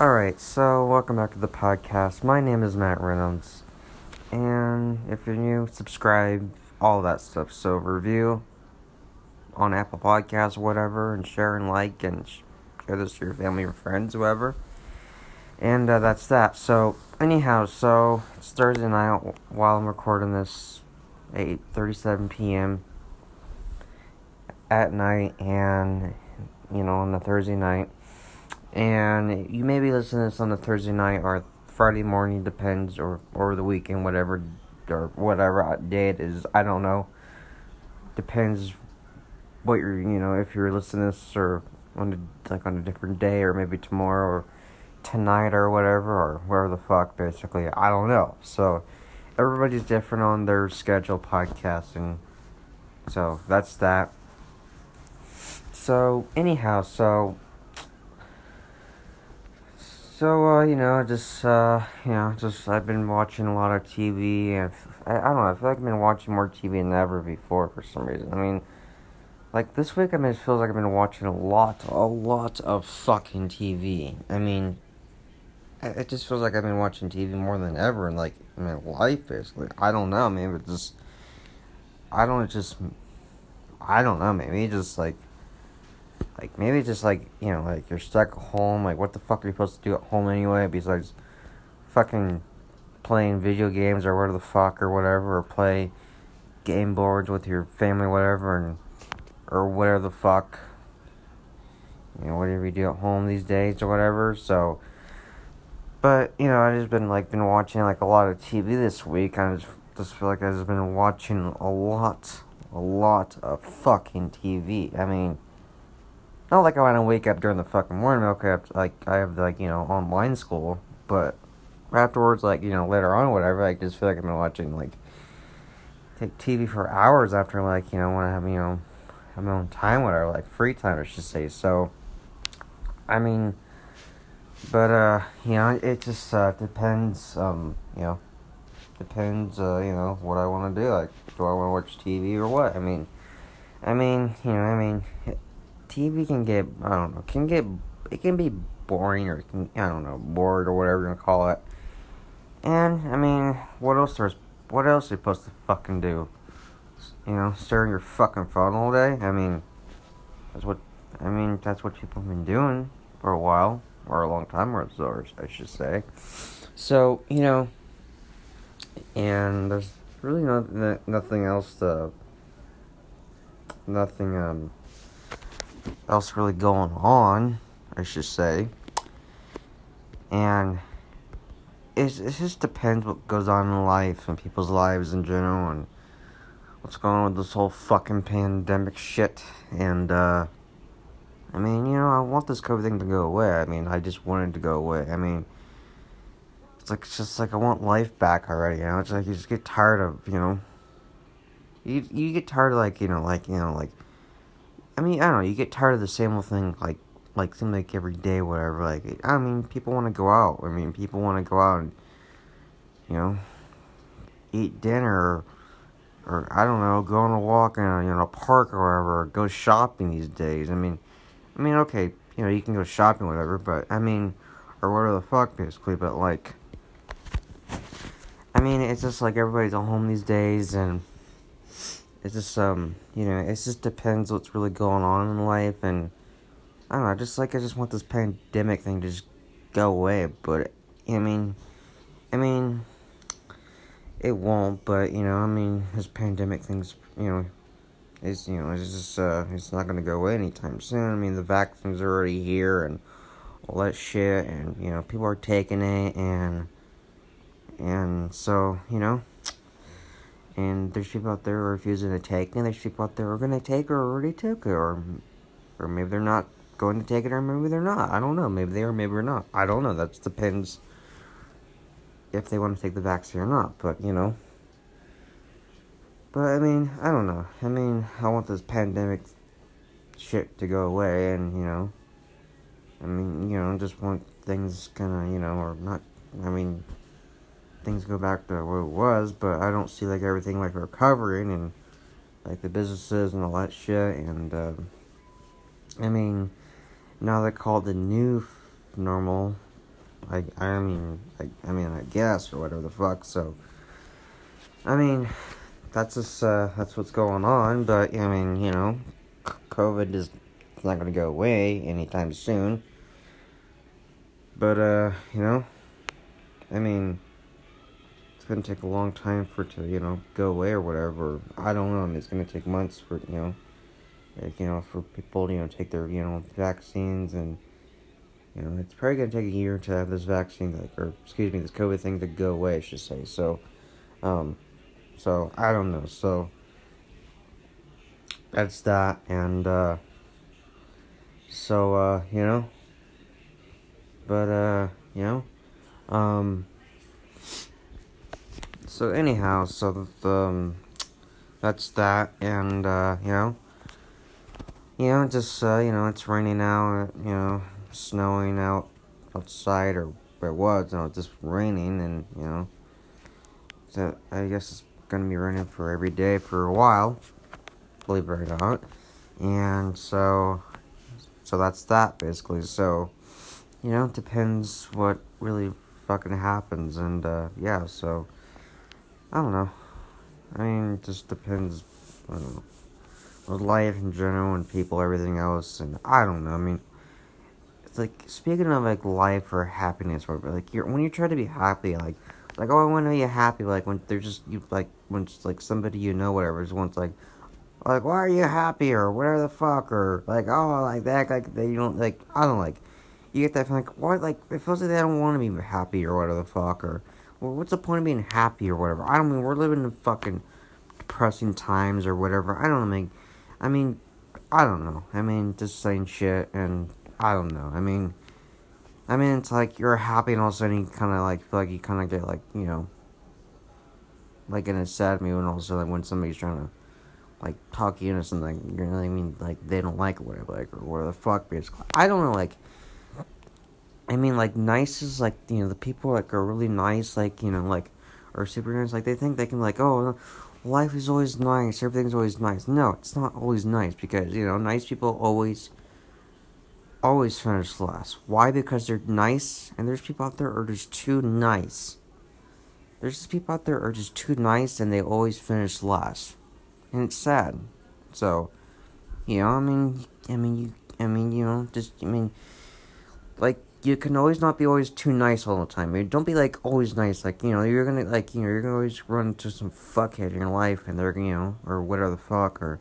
Alright, so welcome back to the podcast. My name is Matt Reynolds. And if you're new, subscribe, all that stuff. So, review on Apple Podcasts, whatever, and share and like, and share this to your family or friends, whoever. And uh, that's that. So, anyhow, so it's Thursday night while I'm recording this, 8:37 p.m. at night, and you know, on a Thursday night and you may be listening to this on a Thursday night or Friday morning, depends, or or the weekend, whatever or whatever day it is. I don't know. Depends what you're, you know, if you're listening to this or on a, like on a different day or maybe tomorrow or tonight or whatever or wherever the fuck. Basically, I don't know. So everybody's different on their schedule podcasting. So that's that. So anyhow, so so, uh, you know, just, uh, you know, just, I've been watching a lot of TV, and I, I don't know, I feel like I've been watching more TV than ever before for some reason. I mean, like, this week, I mean, it feels like I've been watching a lot, a lot of fucking TV. I mean, it just feels like I've been watching TV more than ever and like, my life, basically. I don't know, maybe it's just, I don't just, I don't know, maybe just, like, like maybe just like you know like you're stuck at home. Like what the fuck are you supposed to do at home anyway? Besides fucking playing video games or whatever the fuck or whatever, or play game boards with your family, whatever, and or whatever the fuck. You know whatever you do at home these days or whatever. So. But you know, I just been like been watching like a lot of TV this week. I just just feel like I've been watching a lot, a lot of fucking TV. I mean, not like I want to wake up during the fucking morning. Okay, I like I have like you know online school, but afterwards, like you know later on, whatever. I just feel like I've been watching like take TV for hours after like you know when I have you know have my own time, whatever, like free time, I should say. So, I mean, but uh, you know, it just uh, depends. Um, you know, depends. Uh, you know what I want to do. Like, do I want to watch TV or what? I mean, I mean, you know, I mean. It, TV can get I don't know can get it can be boring or can, I don't know bored or whatever you want to call it. And I mean, what else there's what else are you supposed to fucking do? You know, stare at your fucking phone all day. I mean, that's what I mean. That's what people have been doing for a while or a long time, or so I should say. So you know, and there's really no, nothing else to nothing um else really going on, I should say. And it, it just depends what goes on in life and people's lives in general and what's going on with this whole fucking pandemic shit. And, uh, I mean, you know, I want this COVID thing to go away. I mean, I just want it to go away. I mean, it's like, it's just like I want life back already, you know? It's like you just get tired of, you know, you, you get tired of, like, you know, like, you know, like, I mean, I don't know. You get tired of the same old thing, like like seem like every day, whatever. Like, I mean, people want to go out. I mean, people want to go out and you know eat dinner, or, or I don't know, go on a walk in a, you know, a park or wherever, or go shopping these days. I mean, I mean, okay, you know, you can go shopping, whatever, but I mean, or whatever the fuck, basically. But like, I mean, it's just like everybody's at home these days, and it's just um you know it just depends what's really going on in life and I don't know just like I just want this pandemic thing to just go away but I mean I mean it won't but you know I mean this pandemic thing's you know it's you know it's just uh it's not gonna go away anytime soon. I mean the vaccines are already here and all that shit and you know people are taking it and and so you know and there's people out there refusing to take, and there's people out there who are going to take or already took it, or, or maybe they're not going to take it, or maybe they're not. I don't know. Maybe they are, maybe they're not. I don't know. That depends if they want to take the vaccine or not. But you know. But I mean, I don't know. I mean, I want this pandemic shit to go away, and you know. I mean, you know, just want things kind of, you know, or not. I mean, things go back to what it was, but I don't see like everything like recovering and like the businesses and all that shit. And uh, I mean, now they call it the new normal, I, I mean, I, I mean, I guess, or whatever the fuck, so, I mean, that's just, uh, that's what's going on, but, I mean, you know, COVID is not gonna go away anytime soon, but, uh, you know, I mean, it's gonna take a long time for it to, you know, go away or whatever, I don't know, and it's gonna take months for, you know, like, you know, for people, you know, take their, you know, vaccines and, you know, it's probably gonna take a year to have this vaccine, like, or excuse me, this COVID thing to go away, I should say. So, um, so I don't know. So that's that, and uh, so uh, you know, but uh, you know, um, so anyhow, so the, um, that's that, and uh, you know, you know, just uh, you know, it's raining now, you know snowing out outside or where it was, it was just raining, and you know, so I guess it's gonna be raining for every day for a while, believe it or not, and so, so that's that basically. So, you know, depends what really fucking happens, and uh, yeah, so I don't know. I mean, it just depends. I don't know. With life in general and people, everything else, and I don't know. I mean it's like speaking of like life or happiness or like you're when you try to be happy like like oh I want to be happy like when there's just you like when it's like somebody you know whatever is once like like why are you happy or whatever the fuck or like oh like that like they don't like I don't like you get that feeling like what like it feels like they don't want to be happy or whatever the fuck or well what's the point of being happy or whatever I don't mean we're living in fucking depressing times or whatever I don't mean I mean I don't know I mean just saying shit and I don't know. I mean, I mean, it's like you're happy and all of a sudden you kind of like feel like you kind of get like you know, like in a sad mood and all of a sudden when somebody's trying to like talk you into something, you know what I mean? Like they don't like it, whatever, like or whatever the fuck. Basically, I don't know. Like, I mean, like nice is like you know the people like are really nice, like you know, like are super nice. Like they think they can like oh. Life is always nice. Everything's always nice. No, it's not always nice because you know nice people always always finish last. Why? Because they're nice, and there's people out there are just too nice. There's just people out there are just too nice, and they always finish last, and it's sad. So, you know, I mean, I mean, you, I mean, you know, just, I mean, like you can always not be always too nice all the time. Mean, don't be like always nice. Like you know, you're gonna like you know, you're gonna always run into some fuckhead in your life, and they're you know, or whatever the fuck, or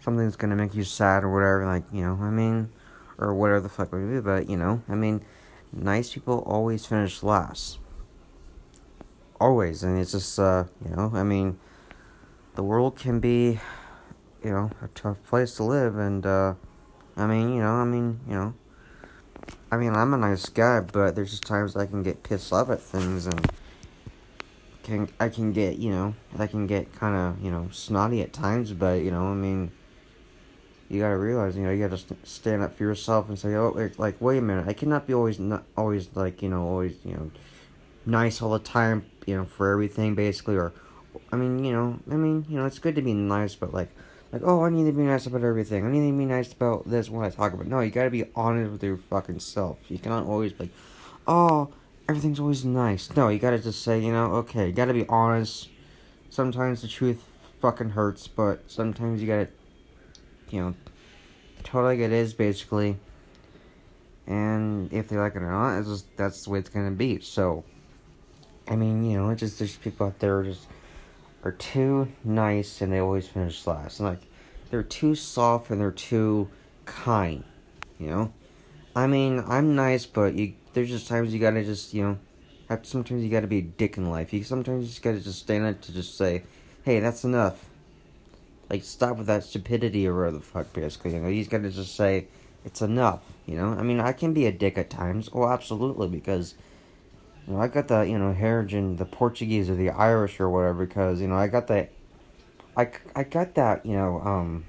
something's gonna make you sad or whatever. Like you know, I mean or whatever the fuck do, but you know, I mean, nice people always finish last. Always, and it's just, uh, you know, I mean, the world can be, you know, a tough place to live, and, uh, I mean, you know, I mean, you know, I mean, I'm a nice guy, but there's just times I can get pissed off at things, and can I can get, you know, I can get kind of, you know, snotty at times, but, you know, I mean, you gotta realize, you know, you gotta stand up for yourself and say, oh, like, wait a minute, I cannot be always, not always, like, you know, always, you know, nice all the time, you know, for everything, basically, or, I mean, you know, I mean, you know, it's good to be nice, but, like, like, oh, I need to be nice about everything, I need to be nice about this when I talk about, no, you gotta be honest with your fucking self, you cannot always, like, oh, everything's always nice, no, you gotta just say, you know, okay, you gotta be honest, sometimes the truth fucking hurts, but sometimes you gotta you know, tell like it is basically. And if they like it or not, it's just that's the way it's gonna be. So, I mean, you know, it's just there's people out there just are too nice and they always finish last. And like they're too soft and they're too kind. You know, I mean, I'm nice, but you there's just times you gotta just you know, have sometimes you gotta be a dick in life. You sometimes you just gotta just stand up to just say, hey, that's enough like stop with that stupidity or whatever the fuck basically. You know, he's gotta just say it's enough. You know, I mean, I can be a dick at times. Oh, absolutely, because you know I got the you know heritage the Portuguese or the Irish or whatever. Because you know I got that, I I got that you know um,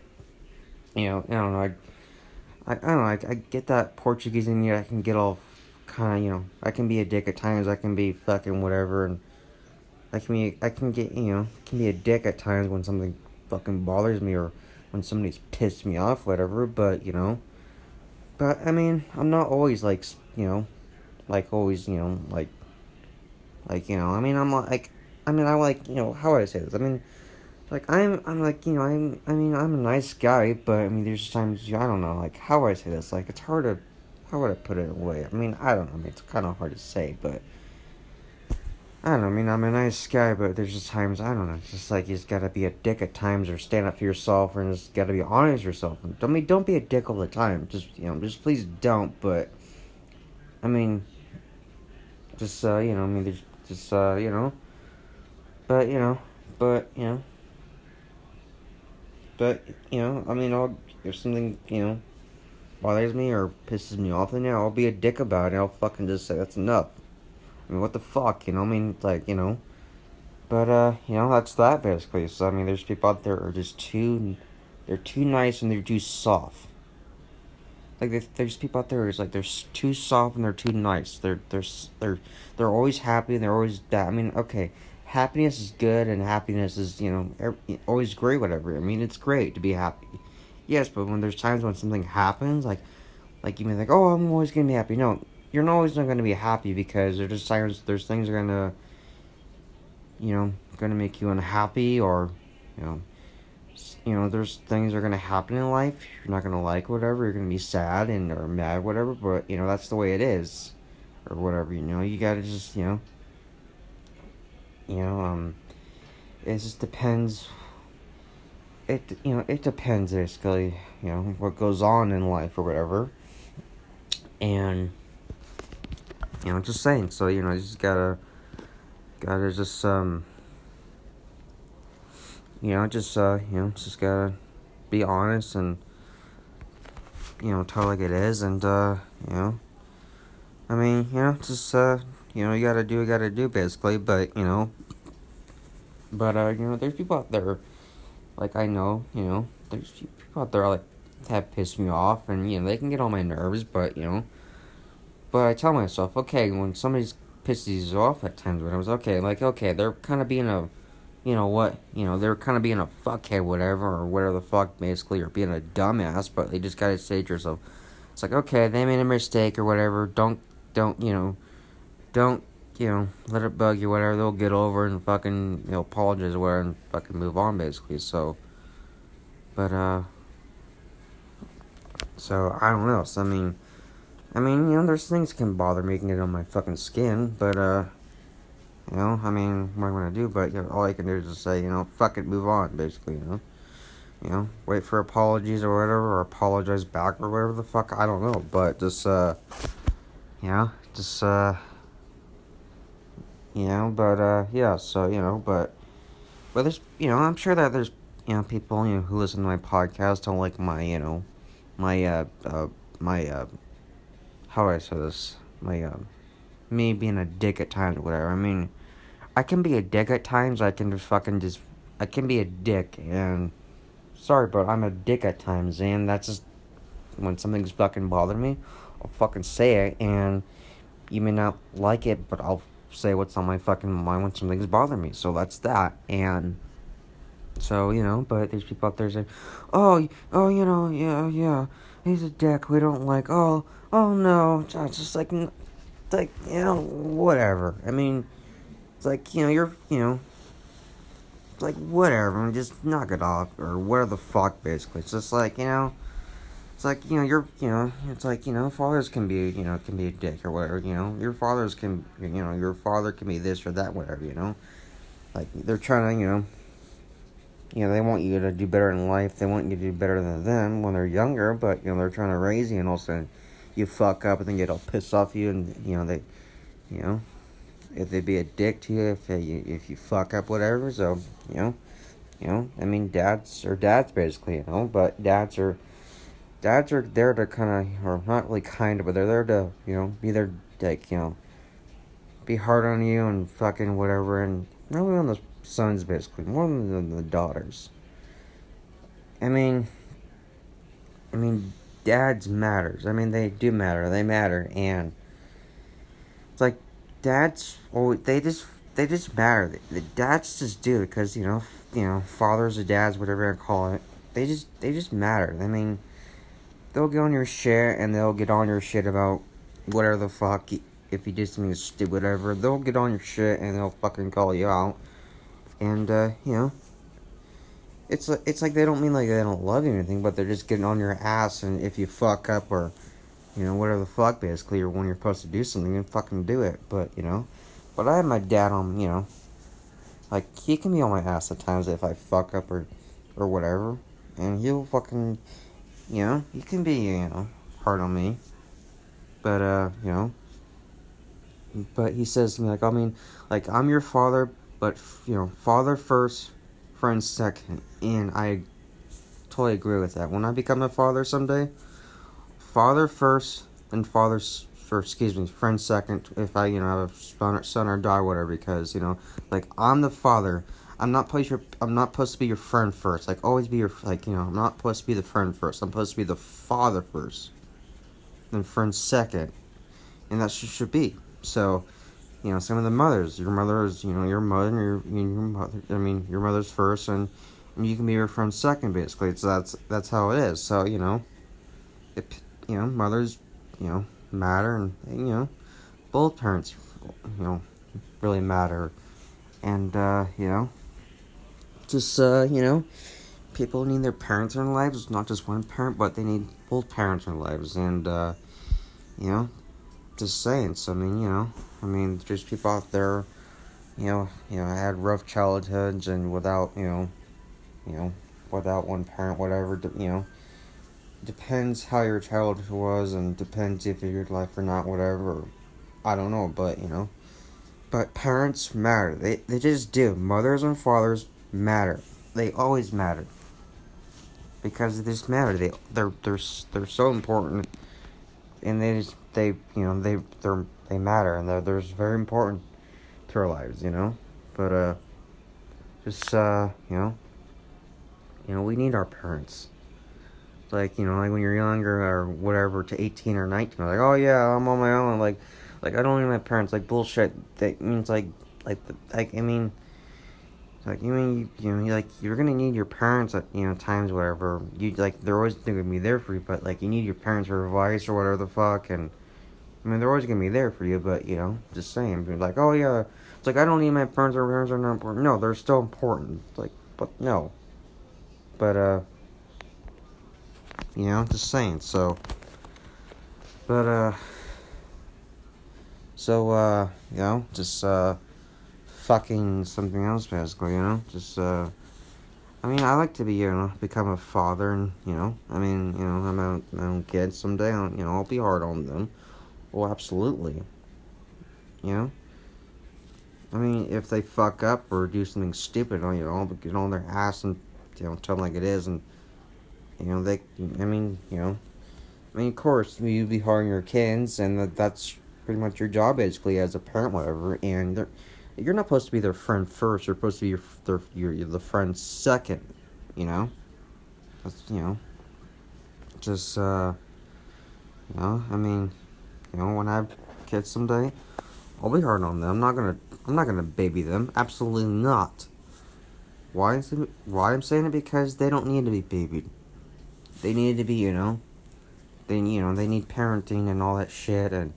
you know I don't know I. I, I don't know, I, I get that Portuguese in me, I can get all kind of, you know, I can be a dick at times, I can be fucking whatever, and I can be, I can get, you know, can be a dick at times when something fucking bothers me or when somebody's pissed me off, whatever, but, you know. But, I mean, I'm not always, like, you know, like always, you know, like, like you know, I mean, I'm like, I mean, I like, you know, how would I say this? I mean, like I'm, I'm like, you know, I'm, I mean, I'm a nice guy, but I mean, there's times I don't know, like, how would I say this? Like, it's hard to, how would I put it away? I mean, I don't know. I mean, it's kind of hard to say, but. I don't know, I mean, I'm a nice guy, but there's just times, I don't know, it's just like you just gotta be a dick at times or stand up for yourself or just gotta be honest with yourself. I mean, don't be a dick all the time. Just, you know, just please don't, but, I mean, just, uh, you know, I mean, there's just, uh, you know, but, you know, but, you know, but, you know, I mean, I'll, if something, you know, bothers me or pisses me off, then yeah, I'll be a dick about it. I'll fucking just say that's enough. I mean, what the fuck, you know? I mean, like, you know. But, uh, you know, that's that basically. So, I mean, there's people out there are just too, they're too nice and they're too soft. Like, there's people out there who's like, they're too soft and they're too nice. They're, they're, they're, they're always happy and they're always that. I mean, okay, happiness is good and happiness is, you know, always great, whatever. I mean, it's great to be happy. Yes, but when there's times when something happens, like, like you may think, oh, I'm always gonna be happy. No, you're not always not to be happy because there's just times there's things are to you know to make you unhappy or you know you know there's things that are to happen in life you're not to like whatever you're to be sad and or mad whatever but you know that's the way it is or whatever you know you got to just you know you know um it just depends it you know it depends basically you know what goes on in life or whatever and you know, just saying. So, you know, you just gotta, gotta just, um, you know, just, uh, you know, just gotta be honest and, you know, tell like it is. And, uh, you know, I mean, you know, just, uh, you know, you gotta do, you gotta do basically. But, you know, but, uh, you know, there's people out there, like, I know, you know, there's people out there, like, that piss me off and, you know, they can get on my nerves, but, you know, but I tell myself, okay, when somebody's pisses off at times, when I was okay, like okay, they're kind of being a, you know what, you know, they're kind of being a fuckhead, whatever, or whatever the fuck, basically, or being a dumbass. But they just gotta say to yourself, it's like okay, they made a mistake or whatever. Don't, don't, you know, don't, you know, let it bug you, whatever. They'll get over and fucking, you know, apologize or whatever, and fucking move on, basically. So, but uh, so I don't know. So I mean I mean, you know, there's things can bother me, can get on my fucking skin, but, uh, you know, I mean, what am I gonna do? But, you know, all I can do is just say, you know, fuck it, move on, basically, you know? You know, wait for apologies or whatever, or apologize back or whatever the fuck, I don't know, but just, uh, you know, just, uh, you know, but, uh, yeah, so, you know, but, but there's, you know, I'm sure that there's, you know, people, you know, who listen to my podcast don't like my, you know, my, uh, uh, my, uh, how do I say this? My um, me being a dick at times, or whatever. I mean, I can be a dick at times. I can just fucking just, I can be a dick, and sorry, but I'm a dick at times, and that's just when something's fucking bothering me. I'll fucking say it, and you may not like it, but I'll say what's on my fucking mind when something's bothering me. So that's that, and. So, you know, but there's people out there saying, oh, oh, you know, yeah, yeah, he's a dick, we don't like, oh, oh no, it's just like, like, you know, whatever. I mean, it's like, you know, you're, you know, like, whatever, just knock it off, or whatever the fuck, basically. It's just like, you know, it's like, you know, you're, you know, it's like, you know, fathers can be, you know, can be a dick or whatever, you know, your fathers can, you know, your father can be this or that, whatever, you know, like, they're trying to, you know, you know, they want you to do better in life. They want you to do better than them when they're younger, but, you know, they're trying to raise you and also you fuck up and then get all pissed off you and, you know, they, you know, if they be a dick to you if you, if you fuck up whatever, so, you know, you know, I mean, dads are dads basically, you know, but dads are, dads are there to kind of, or not really kind of, but they're there to, you know, be there, like, you know, be hard on you and fucking whatever, and really on the sons, basically, more than the daughters. I mean, I mean, dads matters. I mean, they do matter. They matter, and it's like dads. Oh, they just they just matter. The dads just do because you know, you know, fathers or dads, whatever I call it. They just they just matter. I mean, they'll get on your shit and they'll get on your shit about whatever the fuck if you do something stupid, whatever, they'll get on your shit and they'll fucking call you out. And, uh, you know, it's, like it's like they don't mean like they don't love you or anything, but they're just getting on your ass. And if you fuck up or, you know, whatever the fuck, basically, or when you're supposed to do something, you fucking do it. But, you know, but I have my dad on, you know, like, he can be on my ass at times if I fuck up or, or whatever. And he'll fucking, you know, he can be, you know, hard on me. But, uh, you know, but he says to me, like, I mean, like, I'm your father, but, you know, father first, friend second. And I totally agree with that. When I become a father someday, father first and father's or excuse me, friend second if I, you know, have a son, son or daughter, whatever, because, you know, like, I'm the father. I'm not supposed to, I'm not supposed to be your friend first. Like, always be your, like, you know, I'm not supposed to be the friend first. I'm supposed to be the father first. Then friend second. And that should be. So, you know, some of the mothers. Your mother is, you know, your mother, your, your mother, I mean, your mother's first, and, and you can be your friend second, basically. So that's, that's how it is. So, you know, if, you know, mothers, you know, matter, and you know, both parents, you know, really matter, and uh, you know, just uh, you know, people need their parents in their lives, not just one parent, but they need both parents in their lives, and uh, you know, just saying. So I mean, you know, I mean, there's people out there, you know, you know, had rough childhoods and without, you know, you know, without one parent, whatever, you know depends how your childhood was and depends if you're life or not, whatever. I don't know, but you know. But parents matter. They they just do. Mothers and fathers matter. They always matter. Because they just matter. They they're they're they're so important, and they just they you know they they're they matter and they're they're very important to our lives. You know, but uh, just uh you know, you know we need our parents like you know like when you're younger or whatever to 18 or 19 like oh yeah i'm on my own like like i don't need my parents like bullshit that means like like like i mean like you mean you, you know like you're gonna need your parents at you know times whatever you like they're always gonna be there for you but like you need your parents for advice or whatever the fuck and I mean they're always gonna be there for you but you know just saying but like oh yeah it's like I don't need my parents or parents are not important. No they're still important like but no. But uh you know, just saying. So, but uh, so uh, you know, just uh, fucking something else basically. You know, just uh. I mean, I like to be, you know, become a father, and you know, I mean, you know, I'm a, my own kid someday. I'll, you know, I'll be hard on them. Well, absolutely. You know. I mean, if they fuck up or do something stupid, you know, I'll get on their ass and you know tell them like it is, and you know, they, I mean, you know, I mean, of course, you'd be hard on your kids, and that, that's pretty much your job, basically, as a parent, whatever. And you're not supposed to be their friend first. You're supposed to be your, their, your, your the friend second. You know, that's you know, just uh, you know, I mean, you know, when I have kids someday, I'll be hard on them. I'm not gonna, I'm not gonna baby them. Absolutely not. Why why I'm saying it because they don't need to be babied they needed to be, you know, they you know they need parenting and all that shit and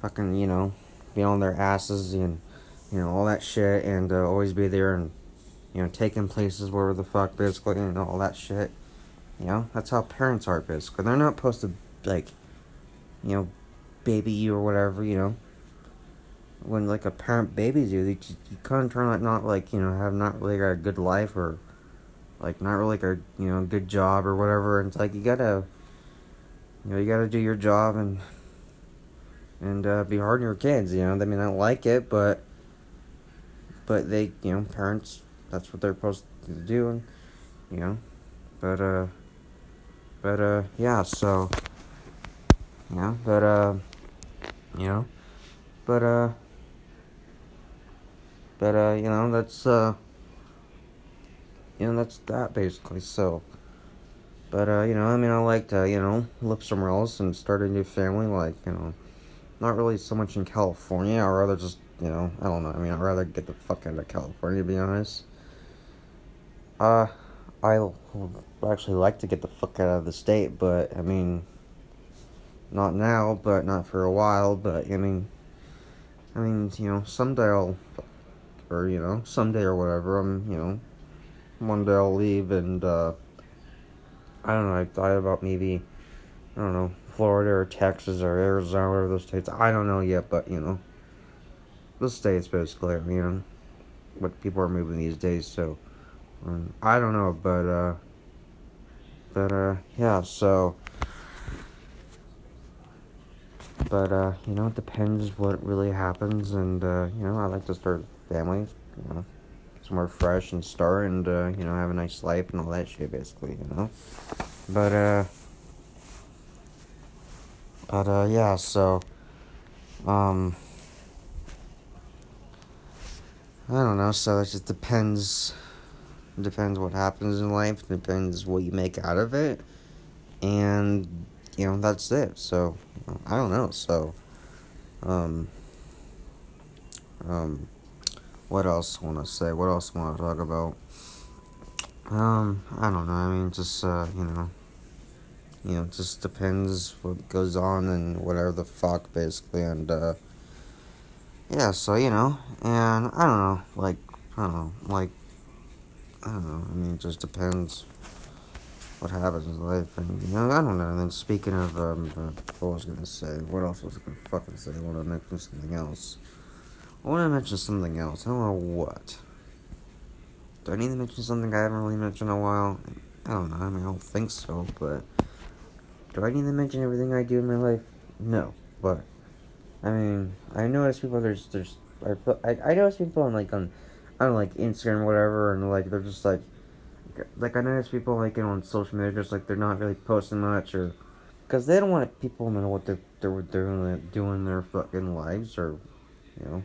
fucking you know be on their asses and you know all that shit and uh, always be there and you know taking places wherever the fuck basically and all that shit. You know that's how parents are basically. They're not supposed to like you know baby you or whatever. You know when like a parent babies you, they, you kind of turn out not like you know have not really got a good life or like not really like a you know good job or whatever. And it's like you gotta, you know, you gotta do your job and and uh, be hard on your kids. You know, I mean, I like it, but but they, you know, parents, that's what they're supposed to do, and you know, but uh, but uh, yeah, so. You know, but uh, you know, but uh, but uh, you know, that's uh you know, that's that basically. So, but uh, you know, I mean, I like to, you know, live somewhere else and start a new family. Like, you know, not really so much in California. I'd rather just, you know, I don't know. I mean, I'd rather get the fuck out of California, to be honest. Uh, I actually like to get the fuck out of the state, but I mean, not now, but not for a while. But I mean, I mean, you know, someday I'll, or, you know, someday or whatever, I'm, you know, one day I'll leave and, uh, I don't know, I thought about maybe, I don't know, Florida or Texas or Arizona, whatever those states. I don't know yet, but, you know, the states basically, you know, what people are moving these days, so, um, I don't know, but, uh, but, uh, yeah, so, but, uh, you know, it depends what really happens, and, uh, you know, I like to start families, you know, somewhere fresh and start, and, uh, you know, have a nice life and all that shit, basically, you know, but, uh, but, uh, yeah, so, um, I don't know, so it just depends, depends what happens in life, depends what you make out of it, and, you know, that's it, so, I don't know, so, um, um, what else want to say, what else want to talk about, um, I don't know, I mean, just, uh, you know, you know, just depends what goes on and whatever the fuck, basically, and, uh, yeah, so, you know, and I don't know, like, I don't know, like, I don't know, I mean, just depends what happens in life, and, you know, I don't know, and then speaking of, um, uh, what was I gonna say, what else was I gonna fucking say, I wanna mention something else, I wanna mention something else, I don't know what, do I need to mention something I haven't really mentioned in a while, I don't know, I mean, I don't think so, but, do I need to mention everything I do in my life? No, but I mean, I notice people. There's, there's, I, I notice people on like on, on like Instagram or whatever, and like they're just like, like I notice people like on social media, just like they're not really posting much, or because they don't want people to know what they're they're uh, doing doing in their fucking lives, or you know,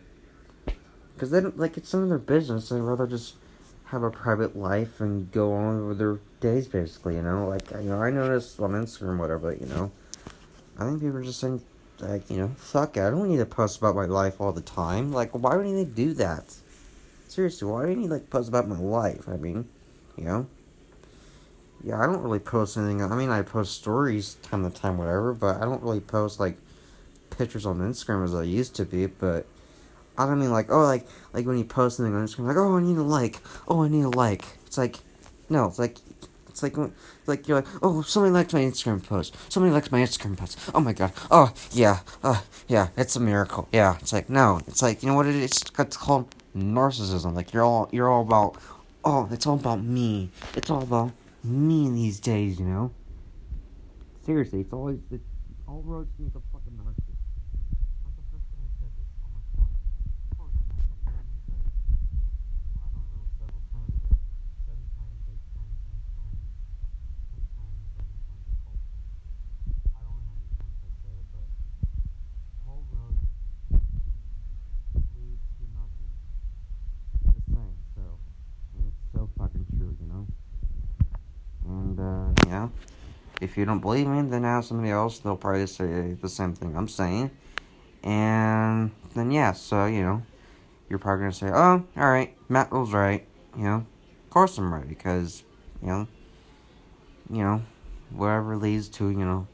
because they don't like it's none of their business. They'd rather just have a private life and go on with their days, basically. You know, like you know, I noticed on Instagram, whatever. But You know, I think people are just saying, like, you know, fuck it. I don't need to post about my life all the time. Like, why would they do that? Seriously, why do you need like post about my life? I mean, you know. Yeah, I don't really post anything. I mean, I post stories time to time, whatever, but I don't really post like pictures on Instagram as I used to be. But I don't mean like, oh, like, like when you post something on Instagram, like, oh, I need a like, oh, I need a like. It's like, no, it's like, it's like, it's like you're like, oh, somebody liked my Instagram post. Somebody liked my Instagram post. Oh my god. Oh yeah. Oh yeah. It's a miracle. Yeah. It's like no. It's like you know what it is. It's called narcissism. Like you're all you're all about. Oh, it's all about me. It's all about me these days. You know. Seriously, it's always the all roads lead to you don't believe me, then ask somebody else. They'll probably say the same thing I'm saying. And then, yeah, so, you know, you're probably going to say, oh, alright, Matt was right. You know, of course I'm right, because, you know, you know, whatever leads to, you know,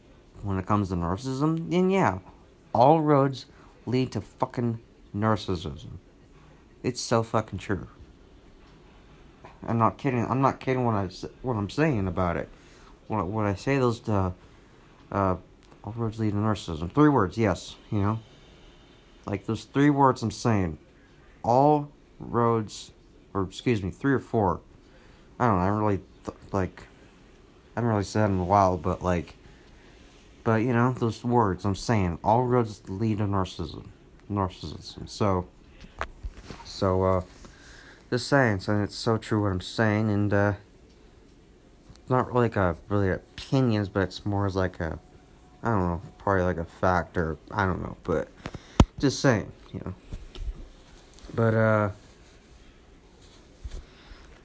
when it comes to narcissism, then yeah, all roads lead to fucking narcissism. It's so fucking true. I'm not kidding. I'm not kidding when I what I'm saying about it when I say those, uh, uh, all roads lead to narcissism. Three words, yes, you know. Like, those three words I'm saying. All roads, or excuse me, three or four. I don't know, I really, th- like, I haven't really said in a while, but, like, but, you know, those words I'm saying. All roads lead to narcissism. Narcissism. So, so, uh, just saying, so it's so true what I'm saying, and, uh, not really like a really opinions, but it's more as like a I don't know, probably like a fact or I don't know, but just saying, you know. But uh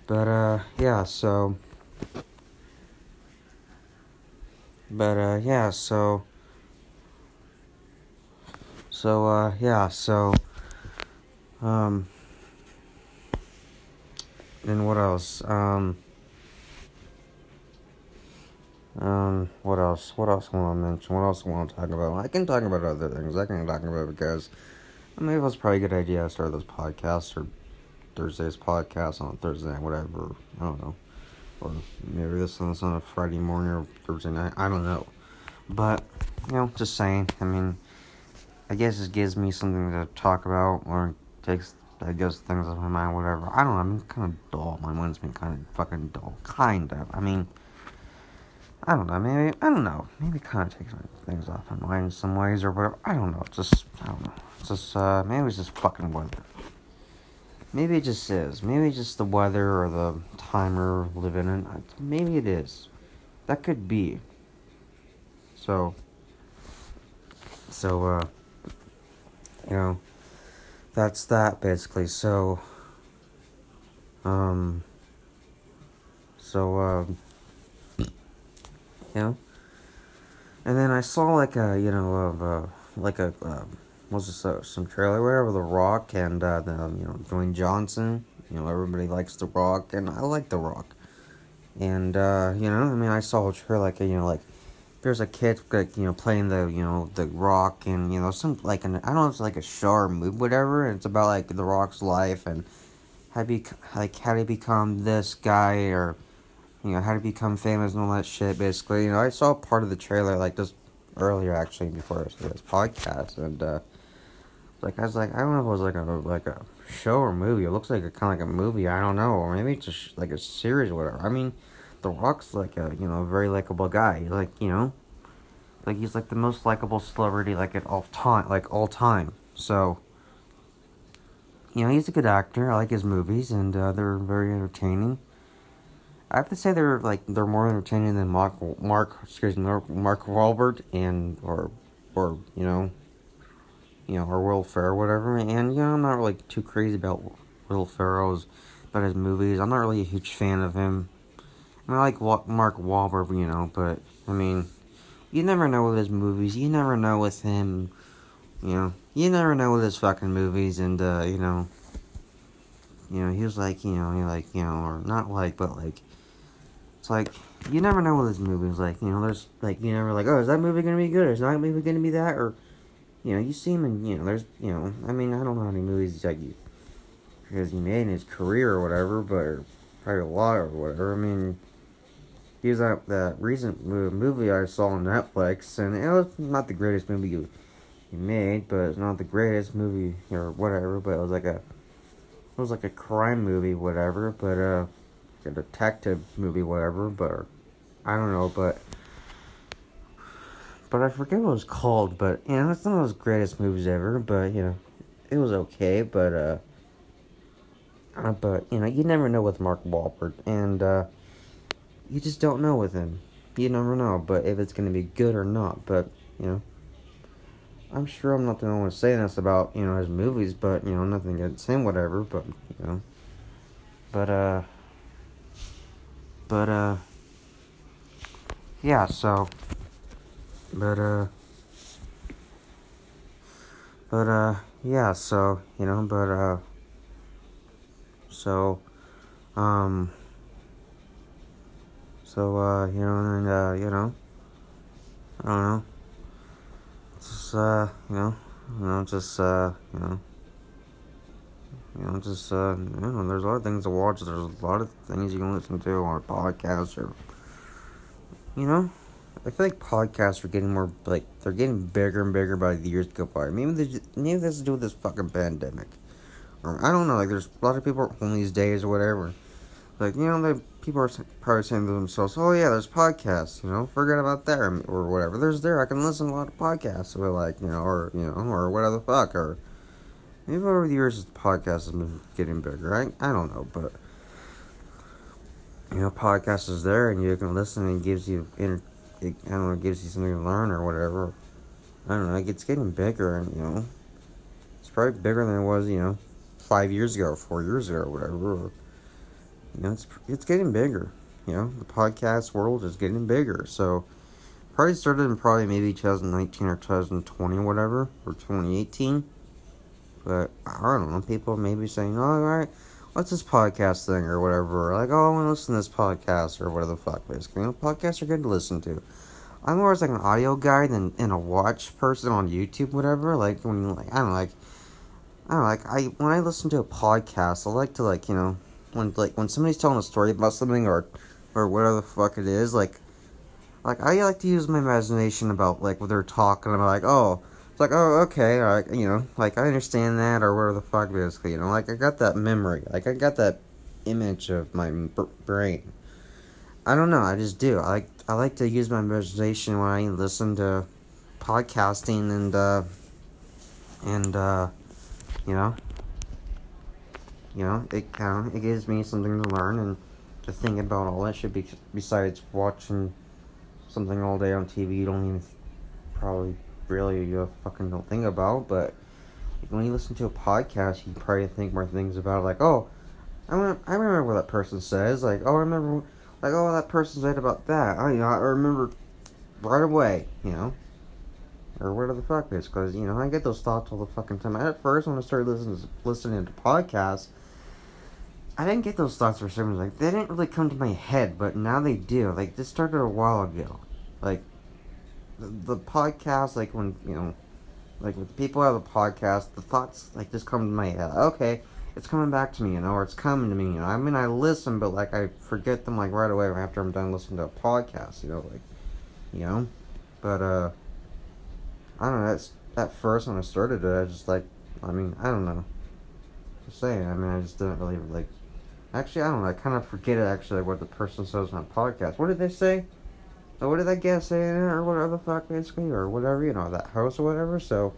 but uh yeah, so but uh yeah, so so uh yeah, so um and what else? Um um, what else? What else I want to mention? What else I want to talk about? I can talk about other things. I can talk about because maybe it was probably a good idea to start this podcast or Thursday's podcast on Thursday, whatever. I don't know. Or maybe this one's on a Friday morning or Thursday night. I don't know. But, you know, just saying. I mean, I guess it gives me something to talk about or takes, I guess, things off my mind, whatever. I don't know. I'm kind of dull. My mind's been kind of fucking dull. Kind of. I mean, I don't know. Maybe, I don't know. Maybe kind of takes things off my mind in some ways or whatever. I don't know. Just, I don't know. It's just, uh, maybe it's just fucking weather. Maybe it just is. Maybe it's just the weather or the time we're living in. Maybe it is. That could be. So, so, uh, you know, that's that basically. So, um, so, you know, and then I saw like a, you know, of, uh, like a, um, was this uh, some trailer where The Rock and uh, the you know Dwayne Johnson. You know everybody likes The Rock, and I like The Rock. And uh, you know, I mean, I saw a trailer like you know like there's a kid like you know playing the you know the Rock, and you know some like an I don't know it's like a or movie whatever. And it's about like The Rock's life and how be like how to become this guy or you know how to become famous and all that shit. Basically, you know, I saw part of the trailer like just earlier actually before this podcast and. uh like I was like, I don't know if it was like a like a show or movie. It looks like a kind of like a movie. I don't know, or maybe it's just like a series or whatever. I mean, The Rock's like a you know a very likable guy. Like you know, like he's like the most likable celebrity like at all time, like all time. So, you know, he's a good actor. I like his movies, and uh, they're very entertaining. I have to say they're like they're more entertaining than Mark Mark excuse me Mark Wahlberg and or or you know you know, or Will Ferrell, whatever. And, you know, I'm not really too crazy about Will Ferrell's, about his movies. I'm not really a huge fan of him. I, I like Mark Wahlberg, you know, but, I mean, you never know with his movies. You never know with him, you know. You never know with his fucking movies, and, uh, you know, you know, he was like, you know, he like, you know, or not like, but like, like, you never know with his movies. Like, you know, there's, like, you never like, oh, is that movie gonna be good? Or is that movie gonna be that? Or, you know, you see him in, you know, there's, you know, I mean, I don't know how many movies like you, because he made in his career or whatever, but probably a lot or whatever. I mean, he was that that recent movie I saw on Netflix, and it was not the greatest movie he, he made, but it's not the greatest movie or whatever. But it was like a, it was like a crime movie, whatever. But uh, a detective movie, whatever. But I don't know, but but I forget what it was called. But you know, it's not those greatest movies ever. But you know, it was okay. But uh, uh but you know, you never know with Mark Wahlberg, and uh, you just don't know with him. You never know, but if it's gonna be good or not. But you know, I'm sure I'm not the only one saying this about you know his movies. But you know, nothing against him, whatever. But you know, but uh, but uh, yeah. So. But, uh, but, uh, yeah, so, you know, but, uh, so, um, so, uh, you know, and, uh, you know, I don't know, just, uh, you know, you know, just, uh, you know, you know, just, uh, you know, there's a lot of things to watch, there's a lot of things you can listen to on a podcast or, you know, I feel like podcasts are getting more like they're getting bigger and bigger by the years go by. Maybe they maybe this to do with this fucking pandemic, or I don't know. Like there's a lot of people home these days or whatever. Like you know, the people are probably saying to themselves, "Oh yeah, there's podcasts. You know, forget about that or whatever. There's there. I can listen to a lot of podcasts or like you know, or you know, or whatever the fuck or." Maybe over the years, the podcast has been getting bigger. I I don't know, but you know, podcast is there and you can listen and it gives you it, I don't know, gives you something to learn or whatever. I don't know, it's getting bigger, and you know, it's probably bigger than it was, you know, five years ago or four years ago or whatever. Or, you know, it's it's getting bigger. You know, the podcast world is getting bigger. So, probably started in probably maybe 2019 or 2020 or whatever, or 2018. But I don't know, people maybe saying, oh, all right what's this podcast thing or whatever? Like, oh, I want to listen to this podcast or whatever the fuck. Basically, you know, podcasts are good to listen to. I'm more like an audio guy than in a watch person on YouTube, whatever. Like when like I don't like I don't like I when I listen to a podcast, I like to like you know when like when somebody's telling a story about something or or whatever the fuck it is, like like I like to use my imagination about like what they're talking about. Like oh, like oh okay, like you know, like I understand that or whatever the fuck basically. You know, like I got that memory, like I got that image of my b- brain. I don't know. I just do. I like I like to use my imagination when I listen to podcasting and uh and uh you know you know it kind of it gives me something to learn and to think about all that shit. Be- besides watching something all day on TV, you don't even probably really you fucking don't think about. But when you listen to a podcast, you probably think more things about it, like oh. I remember, I remember what that person says. Like, oh, I remember like, oh, that person's right about that. I, you know, I remember right away, you know, or whatever the fuck is, because you know I get those thoughts all the fucking time. At first, when I started listening listening to podcasts, I didn't get those thoughts for some reason. Like they didn't really come to my head, but now they do. Like this started a while ago. Like the, podcast, like when you know, like with people have a podcast, the thoughts like just come to my head. Okay, it's coming back to me, you know, or it's coming to me, you know. I mean, I listen, but like I forget them like right away after I'm done listening to a podcast, you know, like, you know. But uh, I don't know. That's at first when I started it, I just like, I mean, I don't know. Just saying. I mean, I just didn't really like. Actually, I don't know. I kind of forget it actually what the person says on a podcast. What did they say? Or what did that in it, or whatever the fuck basically, or whatever you know, that house or whatever. So.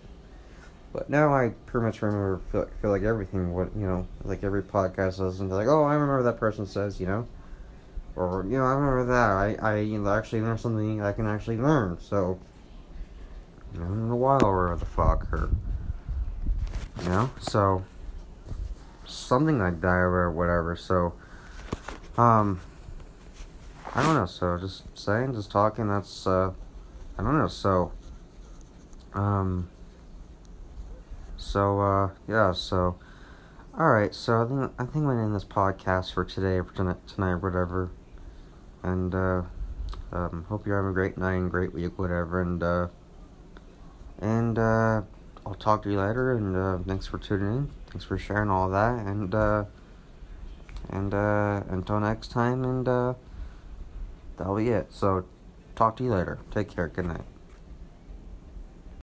But now I pretty much remember feel, feel like everything. What you know, like every podcast I listen like oh, I remember that person says, you know, or you know, I remember that. I I you know, actually learned something I can actually learn. So you know, in a while or the fuck or you know, so something like that or whatever. So um, I don't know. So just saying, just talking. That's uh, I don't know. So um. So uh, yeah, so all right, so I think I think gonna end this podcast for today, for tonight, tonight, whatever. And uh, um, hope you're having a great night and great week, whatever. And uh, and uh, I'll talk to you later. And uh, thanks for tuning in. Thanks for sharing all that. And uh, and uh, until next time. And uh, that'll be it. So talk to you later. Take care. Good night.